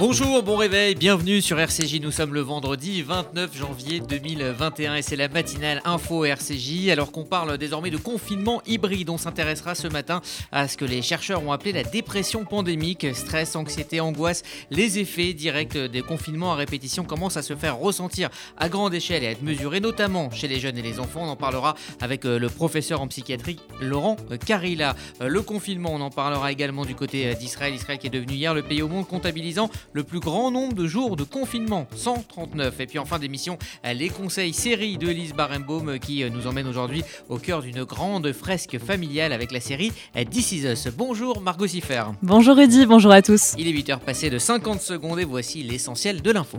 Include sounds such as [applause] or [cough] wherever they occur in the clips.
Bonjour, bon réveil, bienvenue sur RCJ. Nous sommes le vendredi 29 janvier 2021 et c'est la matinale Info RCJ. Alors qu'on parle désormais de confinement hybride, on s'intéressera ce matin à ce que les chercheurs ont appelé la dépression pandémique. Stress, anxiété, angoisse, les effets directs des confinements à répétition commencent à se faire ressentir à grande échelle et à être mesurés, notamment chez les jeunes et les enfants. On en parlera avec euh, le professeur en psychiatrie Laurent Carilla. Euh, le confinement, on en parlera également du côté euh, d'Israël. Israël qui est devenu hier le pays au monde comptabilisant le plus grand nombre de jours de confinement, 139. Et puis en fin d'émission, les conseils série de Lise Barenbaum qui nous emmène aujourd'hui au cœur d'une grande fresque familiale avec la série This Is Us. Bonjour Margot Siffer. Bonjour Rudy, bonjour à tous. Il est 8h passé de 50 secondes et voici l'essentiel de l'info.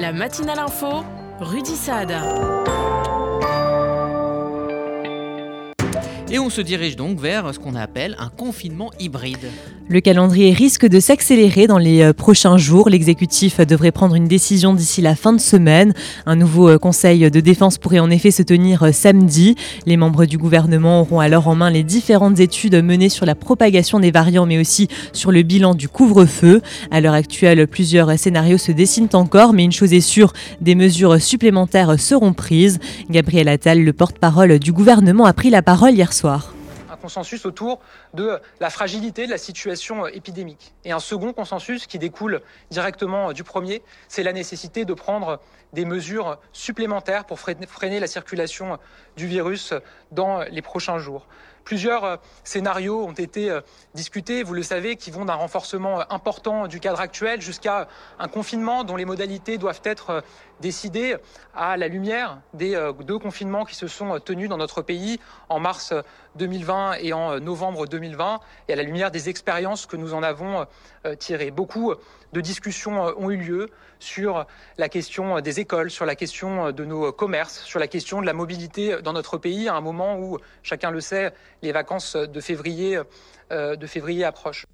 La matinale info, Rudy Saad. Et on se dirige donc vers ce qu'on appelle un confinement hybride. Le calendrier risque de s'accélérer dans les euh, prochains jours. L'exécutif devrait prendre une décision d'ici la fin de semaine. Un nouveau euh, conseil de défense pourrait en effet se tenir euh, samedi. Les membres du gouvernement auront alors en main les différentes études menées sur la propagation des variants, mais aussi sur le bilan du couvre-feu. À l'heure actuelle, plusieurs scénarios se dessinent encore, mais une chose est sûre, des mesures supplémentaires seront prises. Gabriel Attal, le porte-parole du gouvernement, a pris la parole hier soir consensus autour de la fragilité de la situation épidémique. Et un second consensus qui découle directement du premier, c'est la nécessité de prendre des mesures supplémentaires pour freiner la circulation du virus dans les prochains jours. Plusieurs euh, scénarios ont été euh, discutés, vous le savez, qui vont d'un renforcement euh, important du cadre actuel jusqu'à un confinement dont les modalités doivent être décidées à la lumière des deux confinements qui se sont tenus dans notre pays en mars 2020 et en novembre 2020 et à la lumière des expériences que nous en avons tirées. Beaucoup de discussions ont eu lieu sur la question des écoles, sur la question de nos commerces, sur la question de la mobilité dans notre pays à un moment où, chacun le sait, les vacances de février, euh, de février approchent.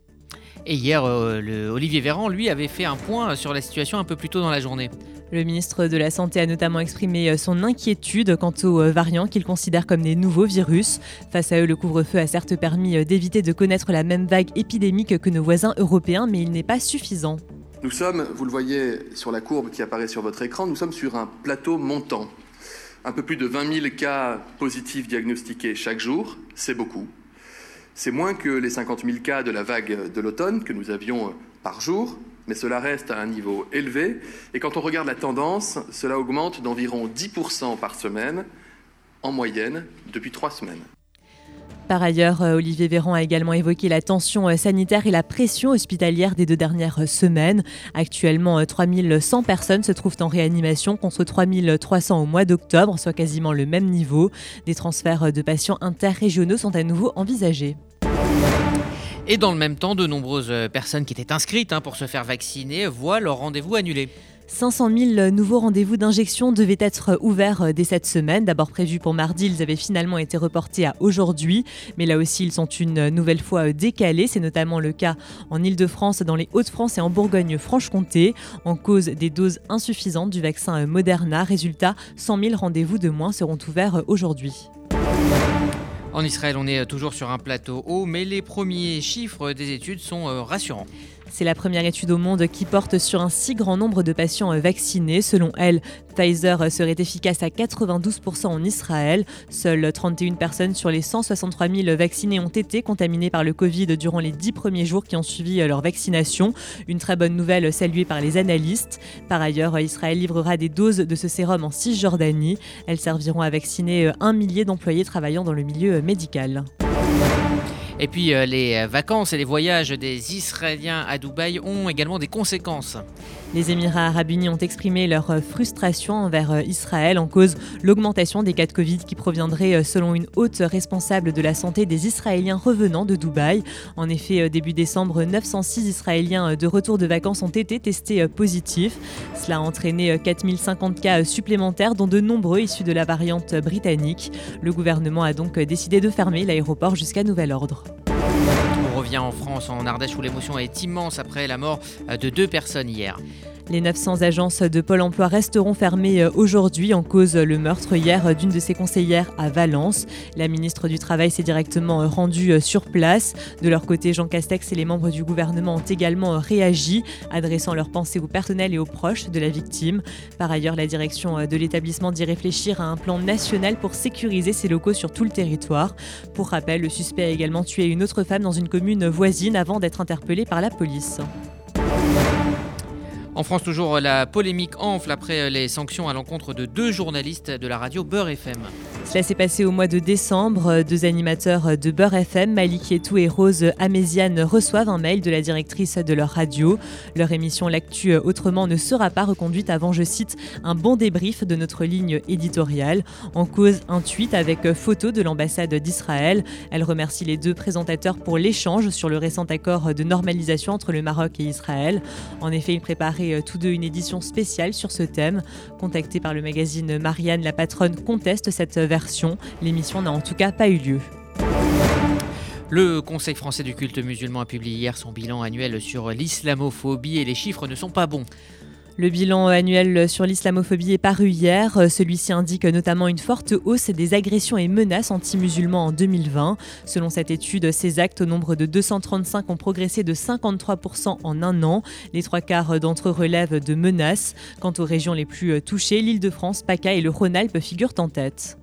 Et hier, euh, le Olivier Véran, lui, avait fait un point sur la situation un peu plus tôt dans la journée. Le ministre de la Santé a notamment exprimé euh, son inquiétude quant aux variants qu'il considère comme des nouveaux virus. Face à eux, le couvre-feu a certes permis d'éviter de connaître la même vague épidémique que nos voisins européens, mais il n'est pas suffisant. Nous sommes, vous le voyez sur la courbe qui apparaît sur votre écran, nous sommes sur un plateau montant. Un peu plus de 20 000 cas positifs diagnostiqués chaque jour, c'est beaucoup. C'est moins que les 50 000 cas de la vague de l'automne que nous avions par jour, mais cela reste à un niveau élevé. Et quand on regarde la tendance, cela augmente d'environ 10% par semaine, en moyenne, depuis trois semaines. Par ailleurs, euh, Olivier Véran a également évoqué la tension euh, sanitaire et la pression hospitalière des deux dernières euh, semaines. Actuellement, 3100 personnes se trouvent en réanimation contre 3300 au mois d'octobre, soit quasiment le même niveau. Des transferts de patients interrégionaux sont à nouveau envisagés. Et dans le même temps, de nombreuses personnes qui étaient inscrites hein, pour se faire vacciner voient leur rendez-vous annulé. 500 000 nouveaux rendez-vous d'injection devaient être ouverts euh, dès cette semaine. D'abord prévus pour mardi, ils avaient finalement été reportés à aujourd'hui. Mais là aussi, ils sont une nouvelle fois euh, décalés. C'est notamment le cas en Ile-de-France, dans les Hauts-de-France et en Bourgogne-Franche-Comté, en cause des doses insuffisantes du vaccin euh, Moderna. Résultat, 100 000 rendez-vous de moins seront ouverts aujourd'hui. En Israël, on est toujours sur un plateau haut, mais les premiers chiffres des études sont rassurants. C'est la première étude au monde qui porte sur un si grand nombre de patients vaccinés. Selon elle, Pfizer serait efficace à 92% en Israël. Seules 31 personnes sur les 163 000 vaccinés ont été contaminées par le Covid durant les 10 premiers jours qui ont suivi leur vaccination. Une très bonne nouvelle saluée par les analystes. Par ailleurs, Israël livrera des doses de ce sérum en Cisjordanie. Elles serviront à vacciner un millier d'employés travaillant dans le milieu médical. Et puis euh, les vacances et les voyages des Israéliens à Dubaï ont également des conséquences. Les Émirats arabes unis ont exprimé leur euh, frustration envers Israël en cause l'augmentation des cas de Covid qui proviendrait selon une haute responsable de la santé des Israéliens revenant de Dubaï. En effet, début décembre, 906 Israéliens de retour de vacances ont été testés positifs. Cela a entraîné 4050 cas supplémentaires dont de nombreux issus de la variante britannique. Le gouvernement a donc décidé de fermer l'aéroport jusqu'à nouvel ordre. En France, en Ardèche, où l'émotion est immense après la mort de deux personnes hier. Les 900 agences de Pôle emploi resteront fermées euh, aujourd'hui en cause le meurtre hier d'une de ses conseillères à Valence. La ministre du Travail s'est directement euh, rendue euh, sur place. De leur côté, Jean Castex et les membres du gouvernement ont également réagi, adressant leurs pensées au personnel et aux proches de la victime. Par ailleurs, la direction de l'établissement dit réfléchir à un plan national pour sécuriser ses locaux sur tout le territoire. Pour rappel, le suspect a également tué une autre femme dans une commune voisine avant d'être interpellé par la police. En France, toujours, la polémique enfle après les sanctions à l'encontre de deux journalistes de la radio Beurre FM. Cela s'est passé au mois de décembre. Deux animateurs de Beurre FM, Malik Etou et Rose Améziane, reçoivent un mail de la directrice de leur radio. Leur émission L'actu autrement ne sera pas reconduite avant, je cite, un bon débrief de notre ligne éditoriale. En cause, un tweet avec photo de l'ambassade d'Israël. Elle remercie les deux présentateurs pour l'échange sur le récent accord de normalisation entre le Maroc et Israël. En effet, ils préparaient euh, tous deux une édition spéciale sur ce thème. Contactée par le magazine Marianne, la patronne conteste cette version. L'émission n'a en tout cas pas eu lieu. Le Conseil français du culte musulman a publié hier son bilan annuel sur l'islamophobie et les chiffres ne sont pas bons. Le bilan annuel sur l'islamophobie est paru hier. Celui-ci indique notamment une forte hausse des agressions et menaces anti-musulmans en 2020. Selon cette étude, ces actes au nombre de 235 ont progressé de 53% en un an. Les trois quarts d'entre eux relèvent de menaces. Quant aux régions les plus touchées, l'Île-de-France, PACA et le Rhône-Alpes figurent en tête.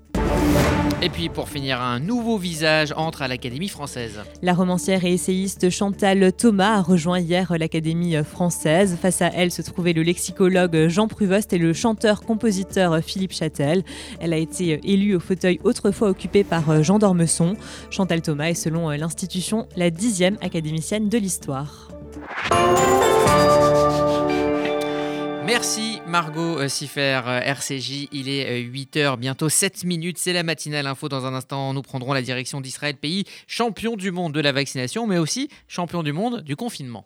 Et puis pour finir, un nouveau visage entre à l'Académie française. La romancière et essayiste Chantal Thomas a rejoint hier l'Académie française. Face à elle se trouvait le lexicologue Jean Pruvost et le chanteur-compositeur Philippe Châtel. Elle a été élue au fauteuil autrefois occupé par Jean d'Ormesson. Chantal Thomas est selon l'institution la dixième académicienne de l'histoire. Merci Margot euh, Siffer, euh, RCJ. Il est 8h, euh, bientôt 7 minutes. C'est la matinale info. Dans un instant, nous prendrons la direction d'Israël, pays champion du monde de la vaccination, mais aussi champion du monde du confinement.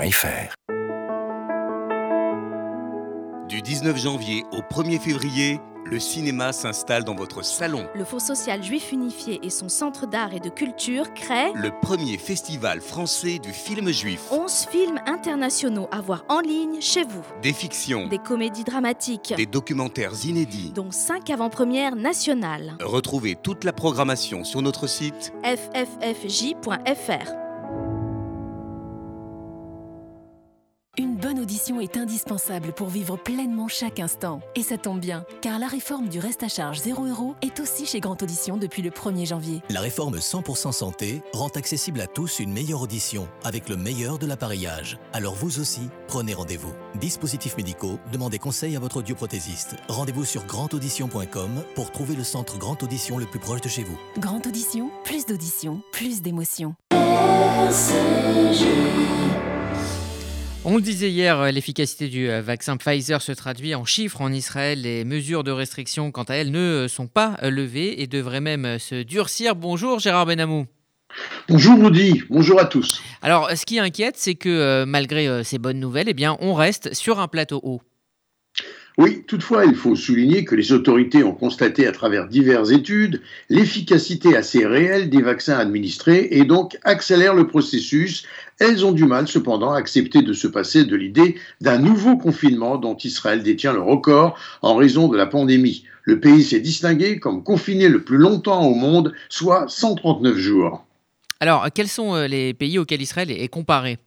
du 19 janvier au 1er février, le cinéma s'installe dans votre salon. Le Fonds social juif unifié et son centre d'art et de culture créent le premier festival français du film juif. 11 films internationaux à voir en ligne chez vous. Des fictions, des comédies dramatiques, des documentaires inédits, dont 5 avant-premières nationales. Retrouvez toute la programmation sur notre site fffj.fr. Est indispensable pour vivre pleinement chaque instant. Et ça tombe bien, car la réforme du reste à charge 0 euros est aussi chez Grand Audition depuis le 1er janvier. La réforme 100% santé rend accessible à tous une meilleure audition avec le meilleur de l'appareillage. Alors vous aussi, prenez rendez-vous. Dispositifs médicaux, demandez conseil à votre audioprothésiste. Rendez-vous sur grandaudition.com pour trouver le centre Grand Audition le plus proche de chez vous. Grand Audition, plus d'audition, plus d'émotion. On le disait hier, l'efficacité du vaccin Pfizer se traduit en chiffres en Israël. Les mesures de restriction, quant à elles, ne sont pas levées et devraient même se durcir. Bonjour Gérard Benamou. Bonjour Rudy, bonjour à tous. Alors, ce qui inquiète, c'est que malgré ces bonnes nouvelles, eh bien, on reste sur un plateau haut. Oui, toutefois, il faut souligner que les autorités ont constaté à travers diverses études l'efficacité assez réelle des vaccins administrés et donc accélèrent le processus. Elles ont du mal cependant à accepter de se passer de l'idée d'un nouveau confinement dont Israël détient le record en raison de la pandémie. Le pays s'est distingué comme confiné le plus longtemps au monde, soit 139 jours. Alors, quels sont euh, les pays auxquels Israël est comparé?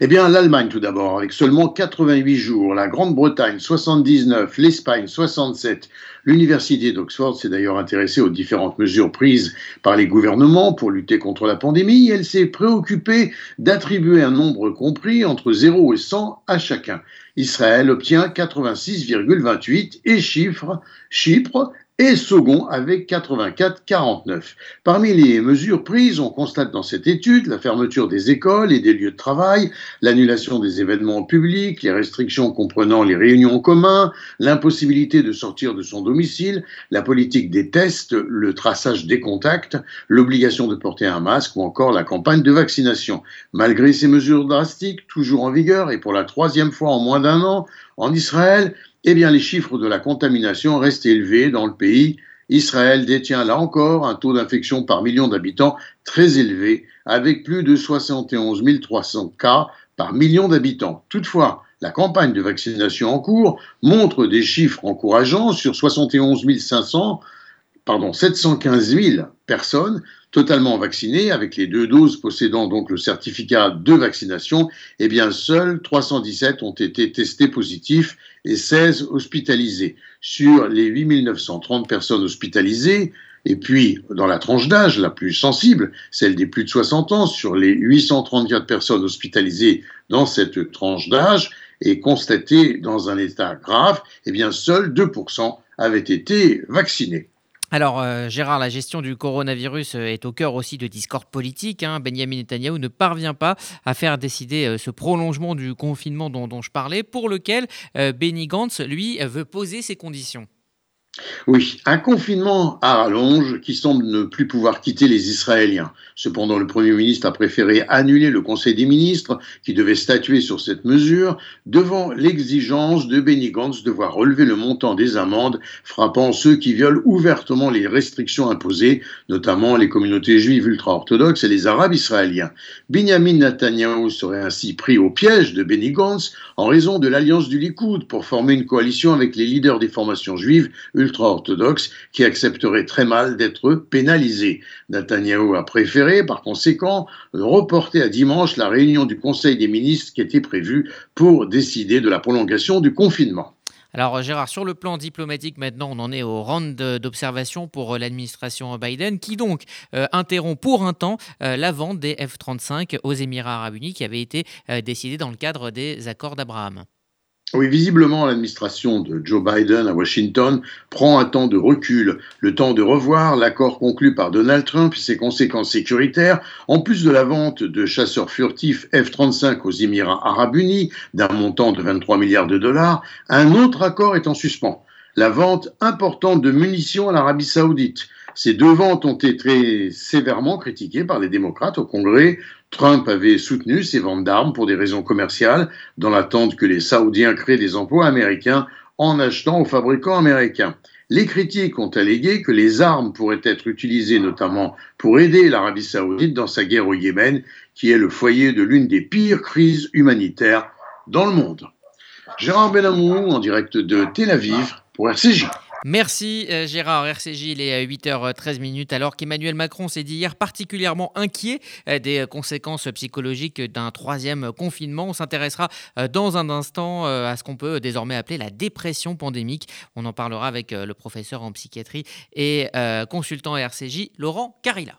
Eh bien, l'Allemagne tout d'abord, avec seulement 88 jours, la Grande-Bretagne 79, l'Espagne 67. L'Université d'Oxford s'est d'ailleurs intéressée aux différentes mesures prises par les gouvernements pour lutter contre la pandémie. Elle s'est préoccupée d'attribuer un nombre compris entre 0 et 100 à chacun. Israël obtient 86,28 et chiffre, Chypre et second avec 84,49. Parmi les mesures prises, on constate dans cette étude la fermeture des écoles et des lieux de travail, l'annulation des événements publics, les restrictions comprenant les réunions en commun, l'impossibilité de sortir de son domicile, la politique des tests, le traçage des contacts, l'obligation de porter un masque ou encore la campagne de vaccination. Malgré ces mesures drastiques, toujours en vigueur et pour la troisième fois en moins d'un an, en Israël, eh bien, les chiffres de la contamination restent élevés dans le pays. Israël détient là encore un taux d'infection par million d'habitants très élevé, avec plus de 71 300 cas par million d'habitants. Toutefois, la campagne de vaccination en cours montre des chiffres encourageants sur 71 500, pardon, 715 000 personnes totalement vaccinés, avec les deux doses possédant donc le certificat de vaccination, eh bien seuls 317 ont été testés positifs et 16 hospitalisés. Sur les 8930 personnes hospitalisées, et puis, dans la tranche d'âge la plus sensible, celle des plus de 60 ans, sur les 834 personnes hospitalisées dans cette tranche d'âge et constatées dans un état grave, eh bien, seuls 2% avaient été vaccinés. Alors, euh, Gérard, la gestion du coronavirus euh, est au cœur aussi de discord politiques. Hein. Benjamin Netanyahu ne parvient pas à faire décider euh, ce prolongement du confinement dont, je parlais, pour lequel Benny Gantz, lui, veut poser ses conditions. Oui, un confinement à rallonge qui semble ne plus pouvoir quitter les Israéliens. Cependant, le Premier ministre a préféré annuler le Conseil des ministres qui devait statuer sur cette mesure devant l'exigence de Benny Gantz de voir relever le montant des amendes frappant ceux qui violent ouvertement les restrictions imposées, notamment les communautés juives ultra-orthodoxes et les Arabes israéliens. Benjamin Netanyahu serait ainsi pris au piège de Benny Gantz en raison de l'alliance du Likoud pour former une coalition avec les leaders des formations juives ultra-orthodoxes qui accepteraient très mal d'être pénalisés. Netanyahu a préféré, par conséquent, reporter à dimanche la réunion du Conseil des ministres qui était prévue pour décider de la prolongation du confinement. Alors Gérard, sur le plan diplomatique, maintenant on en est au round d'observation pour euh, l'administration Biden, qui donc euh, interrompt pour un temps euh, la vente des F-35 aux Émirats arabes unis qui avait été décidée dans le cadre des accords d'Abraham. Oui, visiblement, l'administration de Joe Biden à Washington prend un temps de recul, le temps de revoir l'accord conclu par Donald Trump et ses conséquences sécuritaires, en plus de la vente de chasseurs furtifs F-35 aux Émirats arabes unis d'un montant de 23 milliards de dollars, un autre accord est en suspens, la vente importante de munitions à l'Arabie saoudite. Ces deux ventes ont été sévèrement critiquées par les démocrates au Congrès. Trump avait soutenu ces ventes d'armes pour des raisons commerciales, dans l'attente que les Saoudiens créent des emplois américains en achetant aux fabricants américains. Les critiques ont allégué que les armes pourraient être utilisées notamment pour aider l'Arabie saoudite dans sa guerre au Yémen, qui est le foyer de l'une des pires crises humanitaires dans le monde. Gérard Benamou en direct de Tel Aviv pour RCJ. Merci euh, Gérard. RCJ, il est à 8h13 minutes alors qu'Emmanuel Macron s'est dit hier particulièrement inquiet euh, des conséquences psychologiques d'un troisième confinement. On s'intéressera euh, dans un instant à ce qu'on peut désormais appeler la dépression pandémique. On en parlera avec le professeur en psychiatrie et consultant RCJ, Laurent Carilla.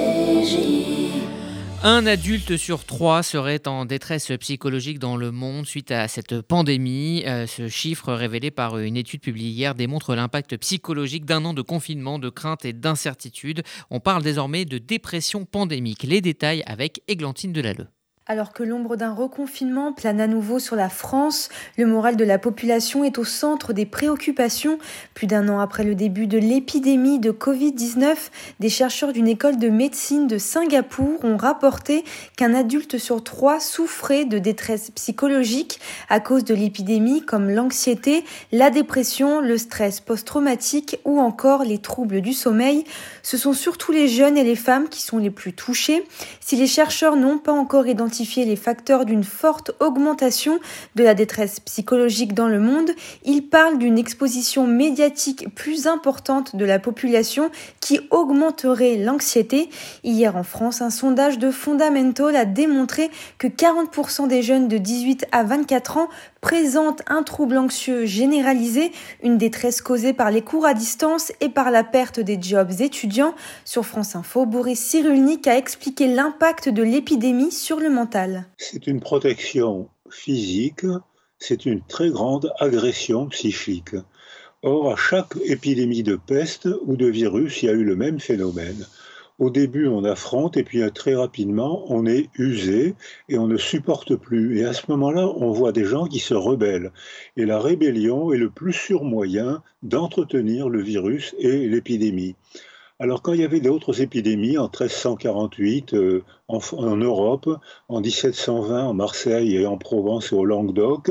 Un adulte sur trois serait en détresse psychologique dans le monde suite à cette pandémie. Euh, ce chiffre révélé par une étude publiée hier démontre l'impact psychologique d'un an de confinement, de crainte et d'incertitude. On parle désormais de dépression pandémique. Les détails avec Églantine Delalleux. Alors que l'ombre d'un reconfinement plane à nouveau sur la France, le moral de la population est au centre des préoccupations. Plus d'un an après le début de l'épidémie de Covid-19, des chercheurs d'une école de médecine de Singapour ont rapporté qu'un adulte sur trois souffrait de détresse psychologique à cause de l'épidémie comme l'anxiété, la dépression, le stress post-traumatique ou encore les troubles du sommeil. Ce sont surtout les jeunes et les femmes qui sont les plus touchés. Si les chercheurs n'ont pas encore identifié les facteurs d'une forte augmentation de la détresse psychologique dans le monde, il parle d'une exposition médiatique plus importante de la population qui augmenterait l'anxiété. Hier en France, un sondage de Fundamental a démontré que 40% des jeunes de 18 à 24 ans présentent un trouble anxieux généralisé, une détresse causée par les cours à distance et par la perte des jobs étudiants. Sur France Info, Boris Cyrulnik a expliqué l'impact de l'épidémie sur le mental. C'est une protection physique, c'est une très grande agression psychique. Or, à chaque épidémie de peste ou de virus, il y a eu le même phénomène. Au début, on affronte et puis euh, très rapidement, on est usé et on ne supporte plus. Et à ce moment-là, on voit des gens qui se rebellent. Et la rébellion est le plus sûr moyen d'entretenir le virus et l'épidémie. Alors quand il y avait d'autres épidémies, en 1348 euh, en, Europe, en 1720 en Marseille et en Provence et au Languedoc,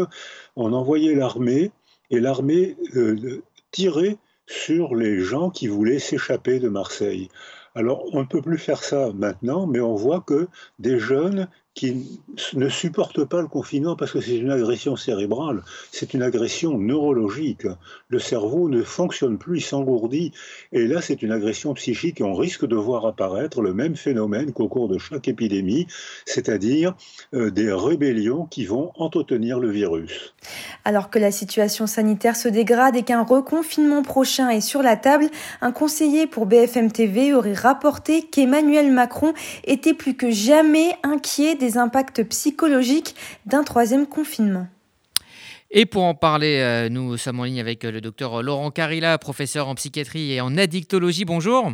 on envoyait l'armée et l'armée euh, tirait sur les gens qui voulaient s'échapper de Marseille. Alors, on ne peut plus faire ça maintenant, mais on voit que des jeunes qui ne supportent pas le confinement parce que c'est une agression cérébrale, c'est une agression neurologique. Le cerveau ne fonctionne plus, il s'engourdit. Et là, c'est une agression psychique et on risque de voir apparaître le même phénomène qu'au cours de chaque épidémie, c'est-à-dire euh, des rébellions qui vont entretenir le virus. Alors que la situation sanitaire se dégrade et qu'un reconfinement prochain est sur la table, un conseiller pour BFM TV aurait rapporté qu'Emmanuel Macron était plus que jamais inquiet des impacts psychologiques d'un troisième confinement. Et pour en parler, euh, nous sommes en ligne avec euh, le docteur Laurent Carilla, professeur en psychiatrie et en addictologie. Bonjour.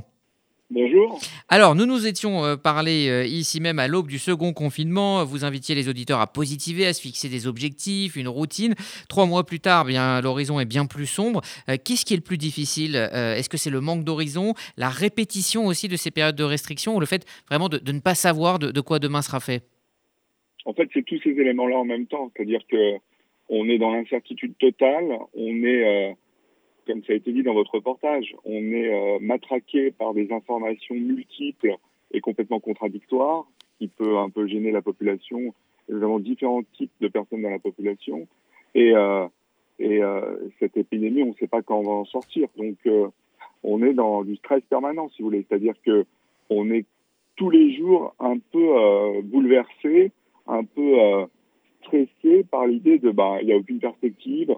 Bonjour. Alors, nous nous étions euh, parlé ici même à l'aube du second confinement. Vous invitiez les auditeurs à positiver, à se fixer des objectifs, une routine. Trois mois plus tard, bien l'horizon est bien plus sombre. Qu'est-ce qui est le plus difficile Est-ce que c'est le manque d'horizon, la répétition aussi de ces périodes de restriction ou le fait vraiment de, ne pas savoir de, quoi demain sera fait? En fait, c'est tous ces éléments-là en même temps. C'est-à-dire que on est dans l'incertitude totale. On est comme ça a été dit dans votre reportage, on est euh, matraqué par des informations multiples et complètement contradictoires, qui peut un peu gêner la population. Nous avons différents types de personnes dans la population. Et, euh, et euh, cette épidémie, on ne sait pas quand on va en sortir. Donc, on est dans du stress permanent, si vous voulez. C'est-à-dire que on est tous les jours un peu bouleversé, un peu stressé par l'idée de, bah, il n'y a aucune perspective,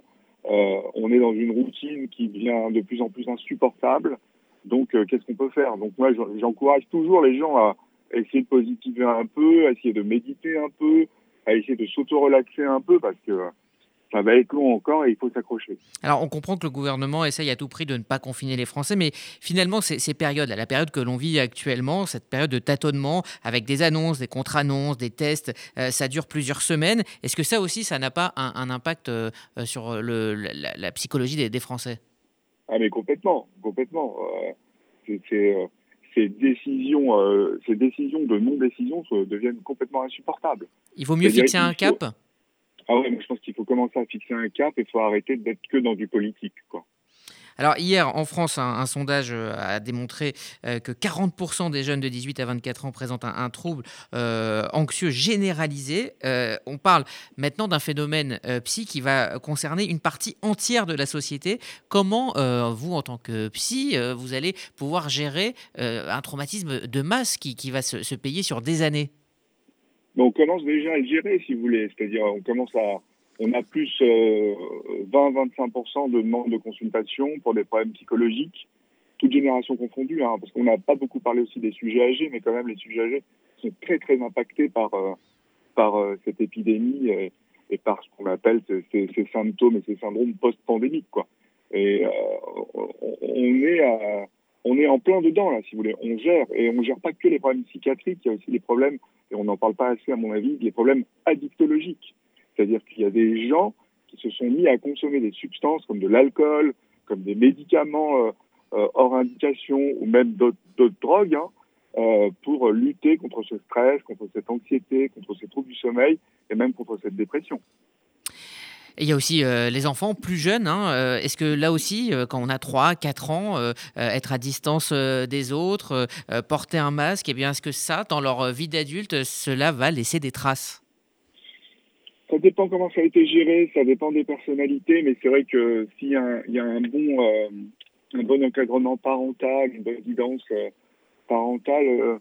euh, on est dans une routine qui devient de plus en plus insupportable. Donc, euh, qu'est-ce qu'on peut faire? Donc, moi, j'encourage toujours les gens à essayer de positiver un peu, à essayer de méditer un peu, à essayer de s'auto-relaxer un peu, parce que ça va être long encore et il faut s'accrocher. Alors on comprend que le gouvernement essaye à tout prix de ne pas confiner les Français, mais finalement ces, ces périodes, la période que l'on vit actuellement, cette période de tâtonnement avec des annonces, des contre-annonces, des tests, euh, ça dure plusieurs semaines. Est-ce que ça aussi, ça n'a pas un, impact euh, sur le, la, psychologie des, Français? Ah mais complètement, complètement. Euh, ces décisions, ces décisions de non-décision deviennent complètement insupportables. Il vaut mieux fixer un cap? Ah ouais, mais je pense qu'il faut commencer à fixer un cap et il faut arrêter d'être que dans du politique. Alors hier, en France, un, sondage euh, a démontré euh, que 40% des jeunes de 18 à 24 ans présentent un, trouble euh, anxieux généralisé. on parle maintenant d'un phénomène psy qui va concerner une partie entière de la société. Comment vous, en tant que psy, vous allez pouvoir gérer un traumatisme de masse qui, va se payer sur des années? On commence déjà à le gérer, si vous voulez. C'est-à-dire, on commence à, on a plus 20-25% euh, de demandes de consultation pour des problèmes psychologiques, toute génération confondue, hein, parce qu'on n'a pas beaucoup parlé aussi des sujets âgés, mais quand même les sujets âgés sont très très impactés par euh, par euh, cette épidémie et, par ce qu'on appelle ces, ces, symptômes et ces syndromes post-pandémiques, quoi. Et on est à, on est en plein dedans là, si vous voulez. On gère et on gère pas que les problèmes psychiatriques, il y a aussi les problèmes et on n'en parle pas assez à mon avis, les problèmes addictologiques. C'est-à-dire qu'il y a des gens qui se sont mis à consommer des substances comme de l'alcool, comme des médicaments euh, euh, hors indication ou même d'autres drogues hein, euh, pour lutter contre ce stress, contre cette anxiété, contre ces troubles du sommeil et même contre cette dépression. Et il y a aussi les enfants plus jeunes. Hein, Est-ce que là aussi, quand on a 3, 4 ans, être à distance des autres, porter un masque, eh est-ce que ça, dans leur vie d'adulte, cela va laisser des traces? Ça dépend comment ça a été géré, ça dépend des personnalités, mais c'est vrai que s'il y, a un bon, euh, encadrement parental, une bonne guidance euh, parentale, euh,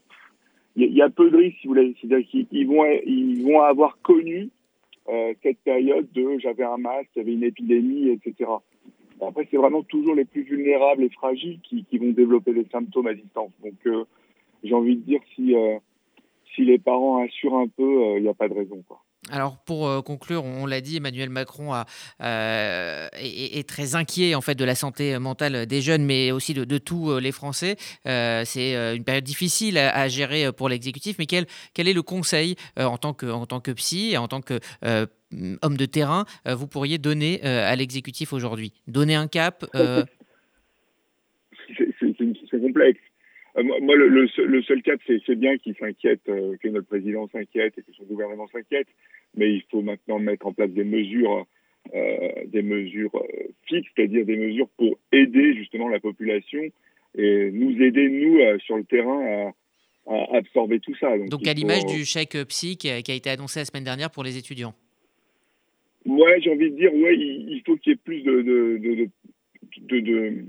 il y, a peu de risques, si vous voulez. C'est-à-dire qu'ils ils vont avoir connu cette période de j'avais un masque, il y avait une épidémie, etc. Après, c'est vraiment toujours les plus vulnérables et fragiles qui, qui vont développer des symptômes à distance. Donc, j'ai envie de dire, si, si les parents assurent un peu, il n'y a pas de raison. Quoi. Alors pour euh, conclure, on, l'a dit, Emmanuel Macron euh, est, très inquiet en fait de la santé mentale des jeunes, mais aussi de, tous euh, les Français. c'est une période difficile à, gérer pour l'exécutif, mais quel, quel est le conseil en, tant que, en tant que psy et en tant que homme de terrain vous pourriez donner à l'exécutif aujourd'hui? Donner un cap [laughs] C'est complexe. Euh, moi, le, le, seul, cap, c'est bien qu'il s'inquiète, euh, que notre président s'inquiète et que son gouvernement s'inquiète, mais il faut maintenant mettre en place des mesures, euh, des mesures fixes, c'est-à-dire des mesures pour aider justement la population et nous aider, nous, sur le terrain, à, à absorber tout ça. Donc, à l'image du chèque psy qui a, qui a, été annoncé la semaine dernière pour les étudiants. Ouais, j'ai envie de dire, ouais, il, faut qu'il y ait plus de, de, de, de,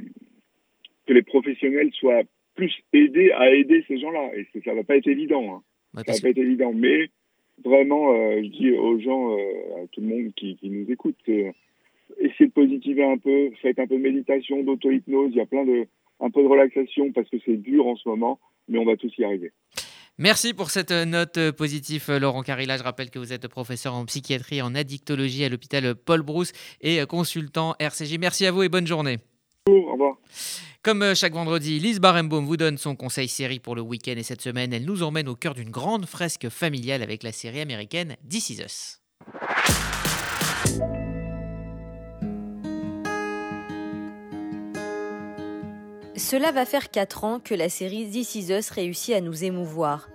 que les professionnels soient plus aider à aider ces gens-là. Et ça va pas être évident. Hein. ça va pas être évident. Mais vraiment, euh, je dis aux gens, euh, à tout le monde qui, nous écoute, euh, essayez de positiver un peu, faites un peu de méditation, d'auto-hypnose, il y a plein de, un peu de relaxation parce que c'est dur en ce moment, mais on va tous y arriver. Merci pour cette note positive, Laurent Carilla. Je rappelle que vous êtes professeur en psychiatrie et en addictologie à l'hôpital Paul Brousse et consultant RCJ. Merci à vous et bonne journée. Au revoir. Comme euh, chaque vendredi, Lise Barenbaum vous donne son conseil série pour le week-end et cette semaine, elle nous emmène au cœur d'une grande fresque familiale avec la série américaine This Is Us. Cela va faire 4 ans que la série This Is Us réussit à nous émouvoir.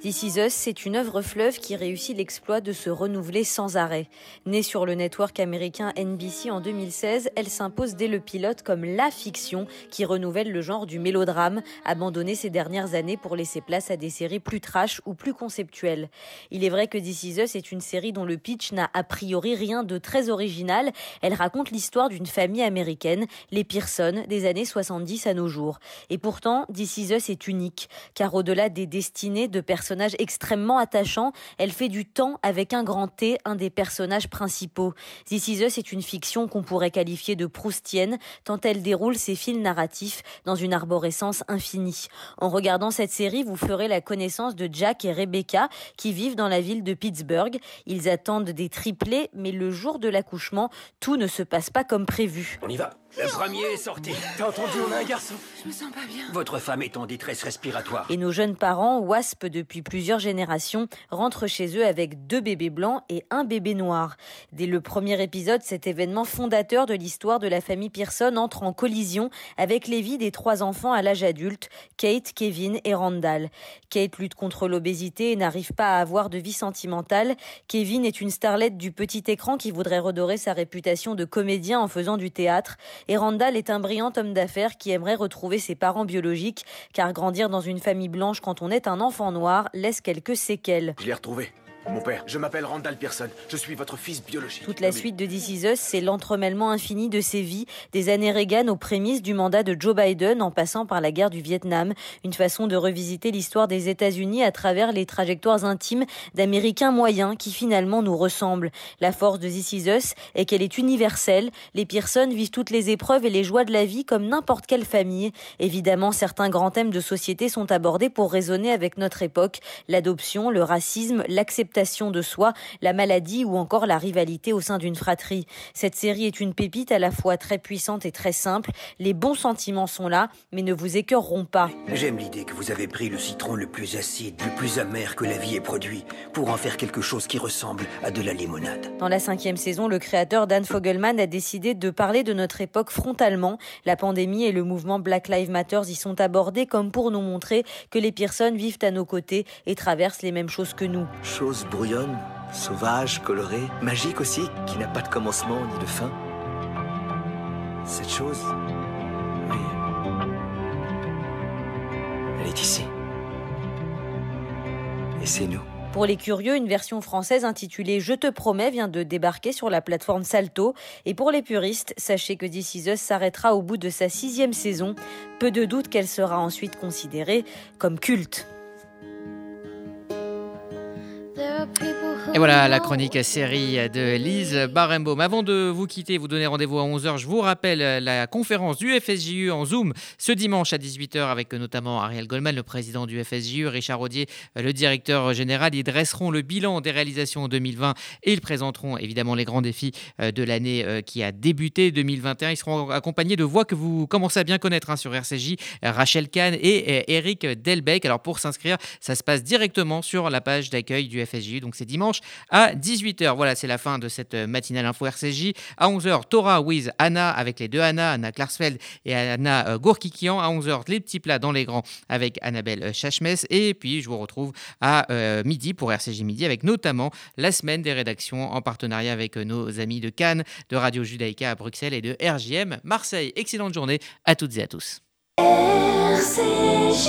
This Is Us, c'est une œuvre fleuve qui réussit l'exploit de se renouveler sans arrêt. Née sur le network américain NBC en 2016, elle s'impose dès le pilote comme la fiction qui renouvelle le genre du mélodrame, abandonné ces dernières années pour laisser place à des séries plus trash ou plus conceptuelles. Il est vrai que This Is Us est une série dont le pitch n'a a priori rien de très original. Elle raconte l'histoire d'une famille américaine, les Pearson, des années 70 à nos jours. Et pourtant, This Is est unique, car au-delà des destinées de personnes personnage extrêmement attachant. Elle fait du temps avec un grand T, un des personnages principaux. This Is Us est une fiction qu'on pourrait qualifier de proustienne, tant elle déroule ses fils narratifs dans une arborescence infinie. En regardant cette série, vous ferez la connaissance de Jack et Rebecca, qui vivent dans la ville de Pittsburgh. Ils attendent des triplés, mais le jour de l'accouchement, tout ne se passe pas comme prévu. On y va. Le premier est sorti. T'as entendu, on a un garçon. Je me sens pas bien. Votre femme est en détresse respiratoire. Et nos jeunes parents, WASP depuis plusieurs générations, rentrent chez eux avec deux bébés blancs et un bébé noir. Dès le premier épisode, cet événement fondateur de l'histoire de la famille Pearson entre en collision avec les vies des trois enfants à l'âge adulte, Kate, Kevin et Randall. Kate lutte contre l'obésité et n'arrive pas à avoir de vie sentimentale. Kevin est une starlette du petit écran qui voudrait redorer sa réputation de comédien en faisant du théâtre. Et Randall est un brillant homme d'affaires qui aimerait retrouver ses parents biologiques, car grandir dans une famille blanche quand on est un enfant noir laisse quelques séquelles. Je l'ai retrouvé. Mon père, je m'appelle Randall Pearson. Je suis votre fils biologique. Toute la suite de This Is Us, c'est l'entremêlement infini de ses vies, des années Reagan aux prémices du mandat de Joe Biden en passant par la guerre du Vietnam, une façon de revisiter l'histoire des États-Unis à travers les trajectoires intimes d'Américains moyens qui finalement nous ressemblent. La force de This Is Us est qu'elle est universelle. Les Pearson vivent toutes les épreuves et les joies de la vie comme n'importe quelle famille. Évidemment, certains grands thèmes de société sont abordés pour raisonner avec notre époque. L'adoption, le racisme, l'acceptation de soi, la maladie ou encore la rivalité au sein d'une fratrie. Cette série est une pépite à la fois très puissante et très simple. Les bons sentiments sont là, mais ne vous écœureront pas. J'aime l'idée que vous avez pris le citron le plus acide, le plus amer que la vie ait produit, pour en faire quelque chose qui ressemble à de la limonade. Dans la cinquième saison, le créateur Dan Fogelman a décidé de parler de notre époque frontalement. La pandémie et le mouvement Black Lives Matter y sont abordés comme pour nous montrer que les personnes vivent à nos côtés et traversent les mêmes choses que nous. Chose brouillonne, sauvage, colorée, magique aussi, qui n'a pas de commencement ni de fin. Cette chose, oui, elle est ici. Et c'est nous. Pour les curieux, une version française intitulée Je te promets vient de débarquer sur la plateforme Salto. Et pour les puristes, sachez que This s'arrêtera au bout de sa sixième saison. Peu de doute qu'elle sera ensuite considérée comme culte. There are people Et voilà la chronique série de Lise Barenbaum. Avant de vous quitter, vous donner rendez-vous à 11h, je vous rappelle la conférence du FSJU en Zoom ce dimanche à 18h avec notamment Ariel Goldman, le président du FSJU, Richard Audier, le directeur général. Ils dresseront le bilan des réalisations en 2020 et ils présenteront évidemment les grands défis de l'année qui a débuté 2021. Ils seront accompagnés de voix que vous commencez à bien connaître hein, sur RCJ, Rachel Kahn et Eric Delbecq. Alors pour s'inscrire, ça se passe directement sur la page d'accueil du FSJU. Donc c'est dimanche à 18h. Voilà, c'est la fin de cette matinale info RCJ. À 11h, Torah with Anna avec les deux Anna, Anna Klarsfeld et Anna Gourkikian. À 11h, les petits plats dans les grands avec Annabelle Chachmes. Et puis, je vous retrouve à midi pour RCJ Midi avec notamment la semaine des rédactions en partenariat avec nos amis de Cannes, de Radio Judaïka à Bruxelles et de RJM Marseille. Excellente journée à toutes et à tous. RCJ.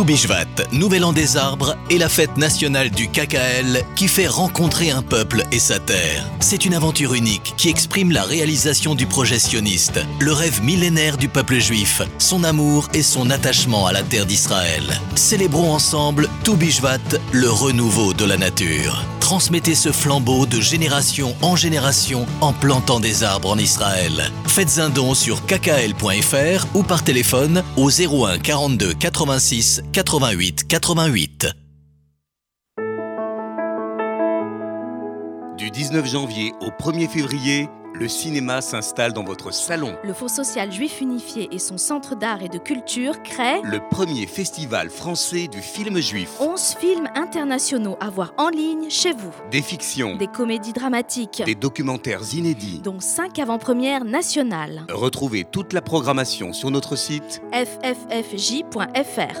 Toubishvat, Nouvel An des Arbres, est la fête nationale du KKL qui fait rencontrer un peuple et sa terre. C'est une aventure unique qui exprime la réalisation du projet sioniste, le rêve millénaire du peuple juif, son amour et son attachement à la terre d'Israël. Célébrons ensemble Toubishvat, le renouveau de la nature. Transmettez ce flambeau de génération en génération en plantant des arbres en Israël. Faites un don sur kkl.fr ou par téléphone au 01 42 86 88 88. 19 janvier au 1er février, le cinéma s'installe dans votre salon. Le Fonds social juif unifié et son centre d'art et de culture créent Le premier festival français du film juif. 11 films internationaux à voir en ligne chez vous. Des fictions, Des comédies dramatiques, des documentaires inédits. dont 5 avant-premières nationales. Retrouvez toute la programmation sur notre site fffj.fr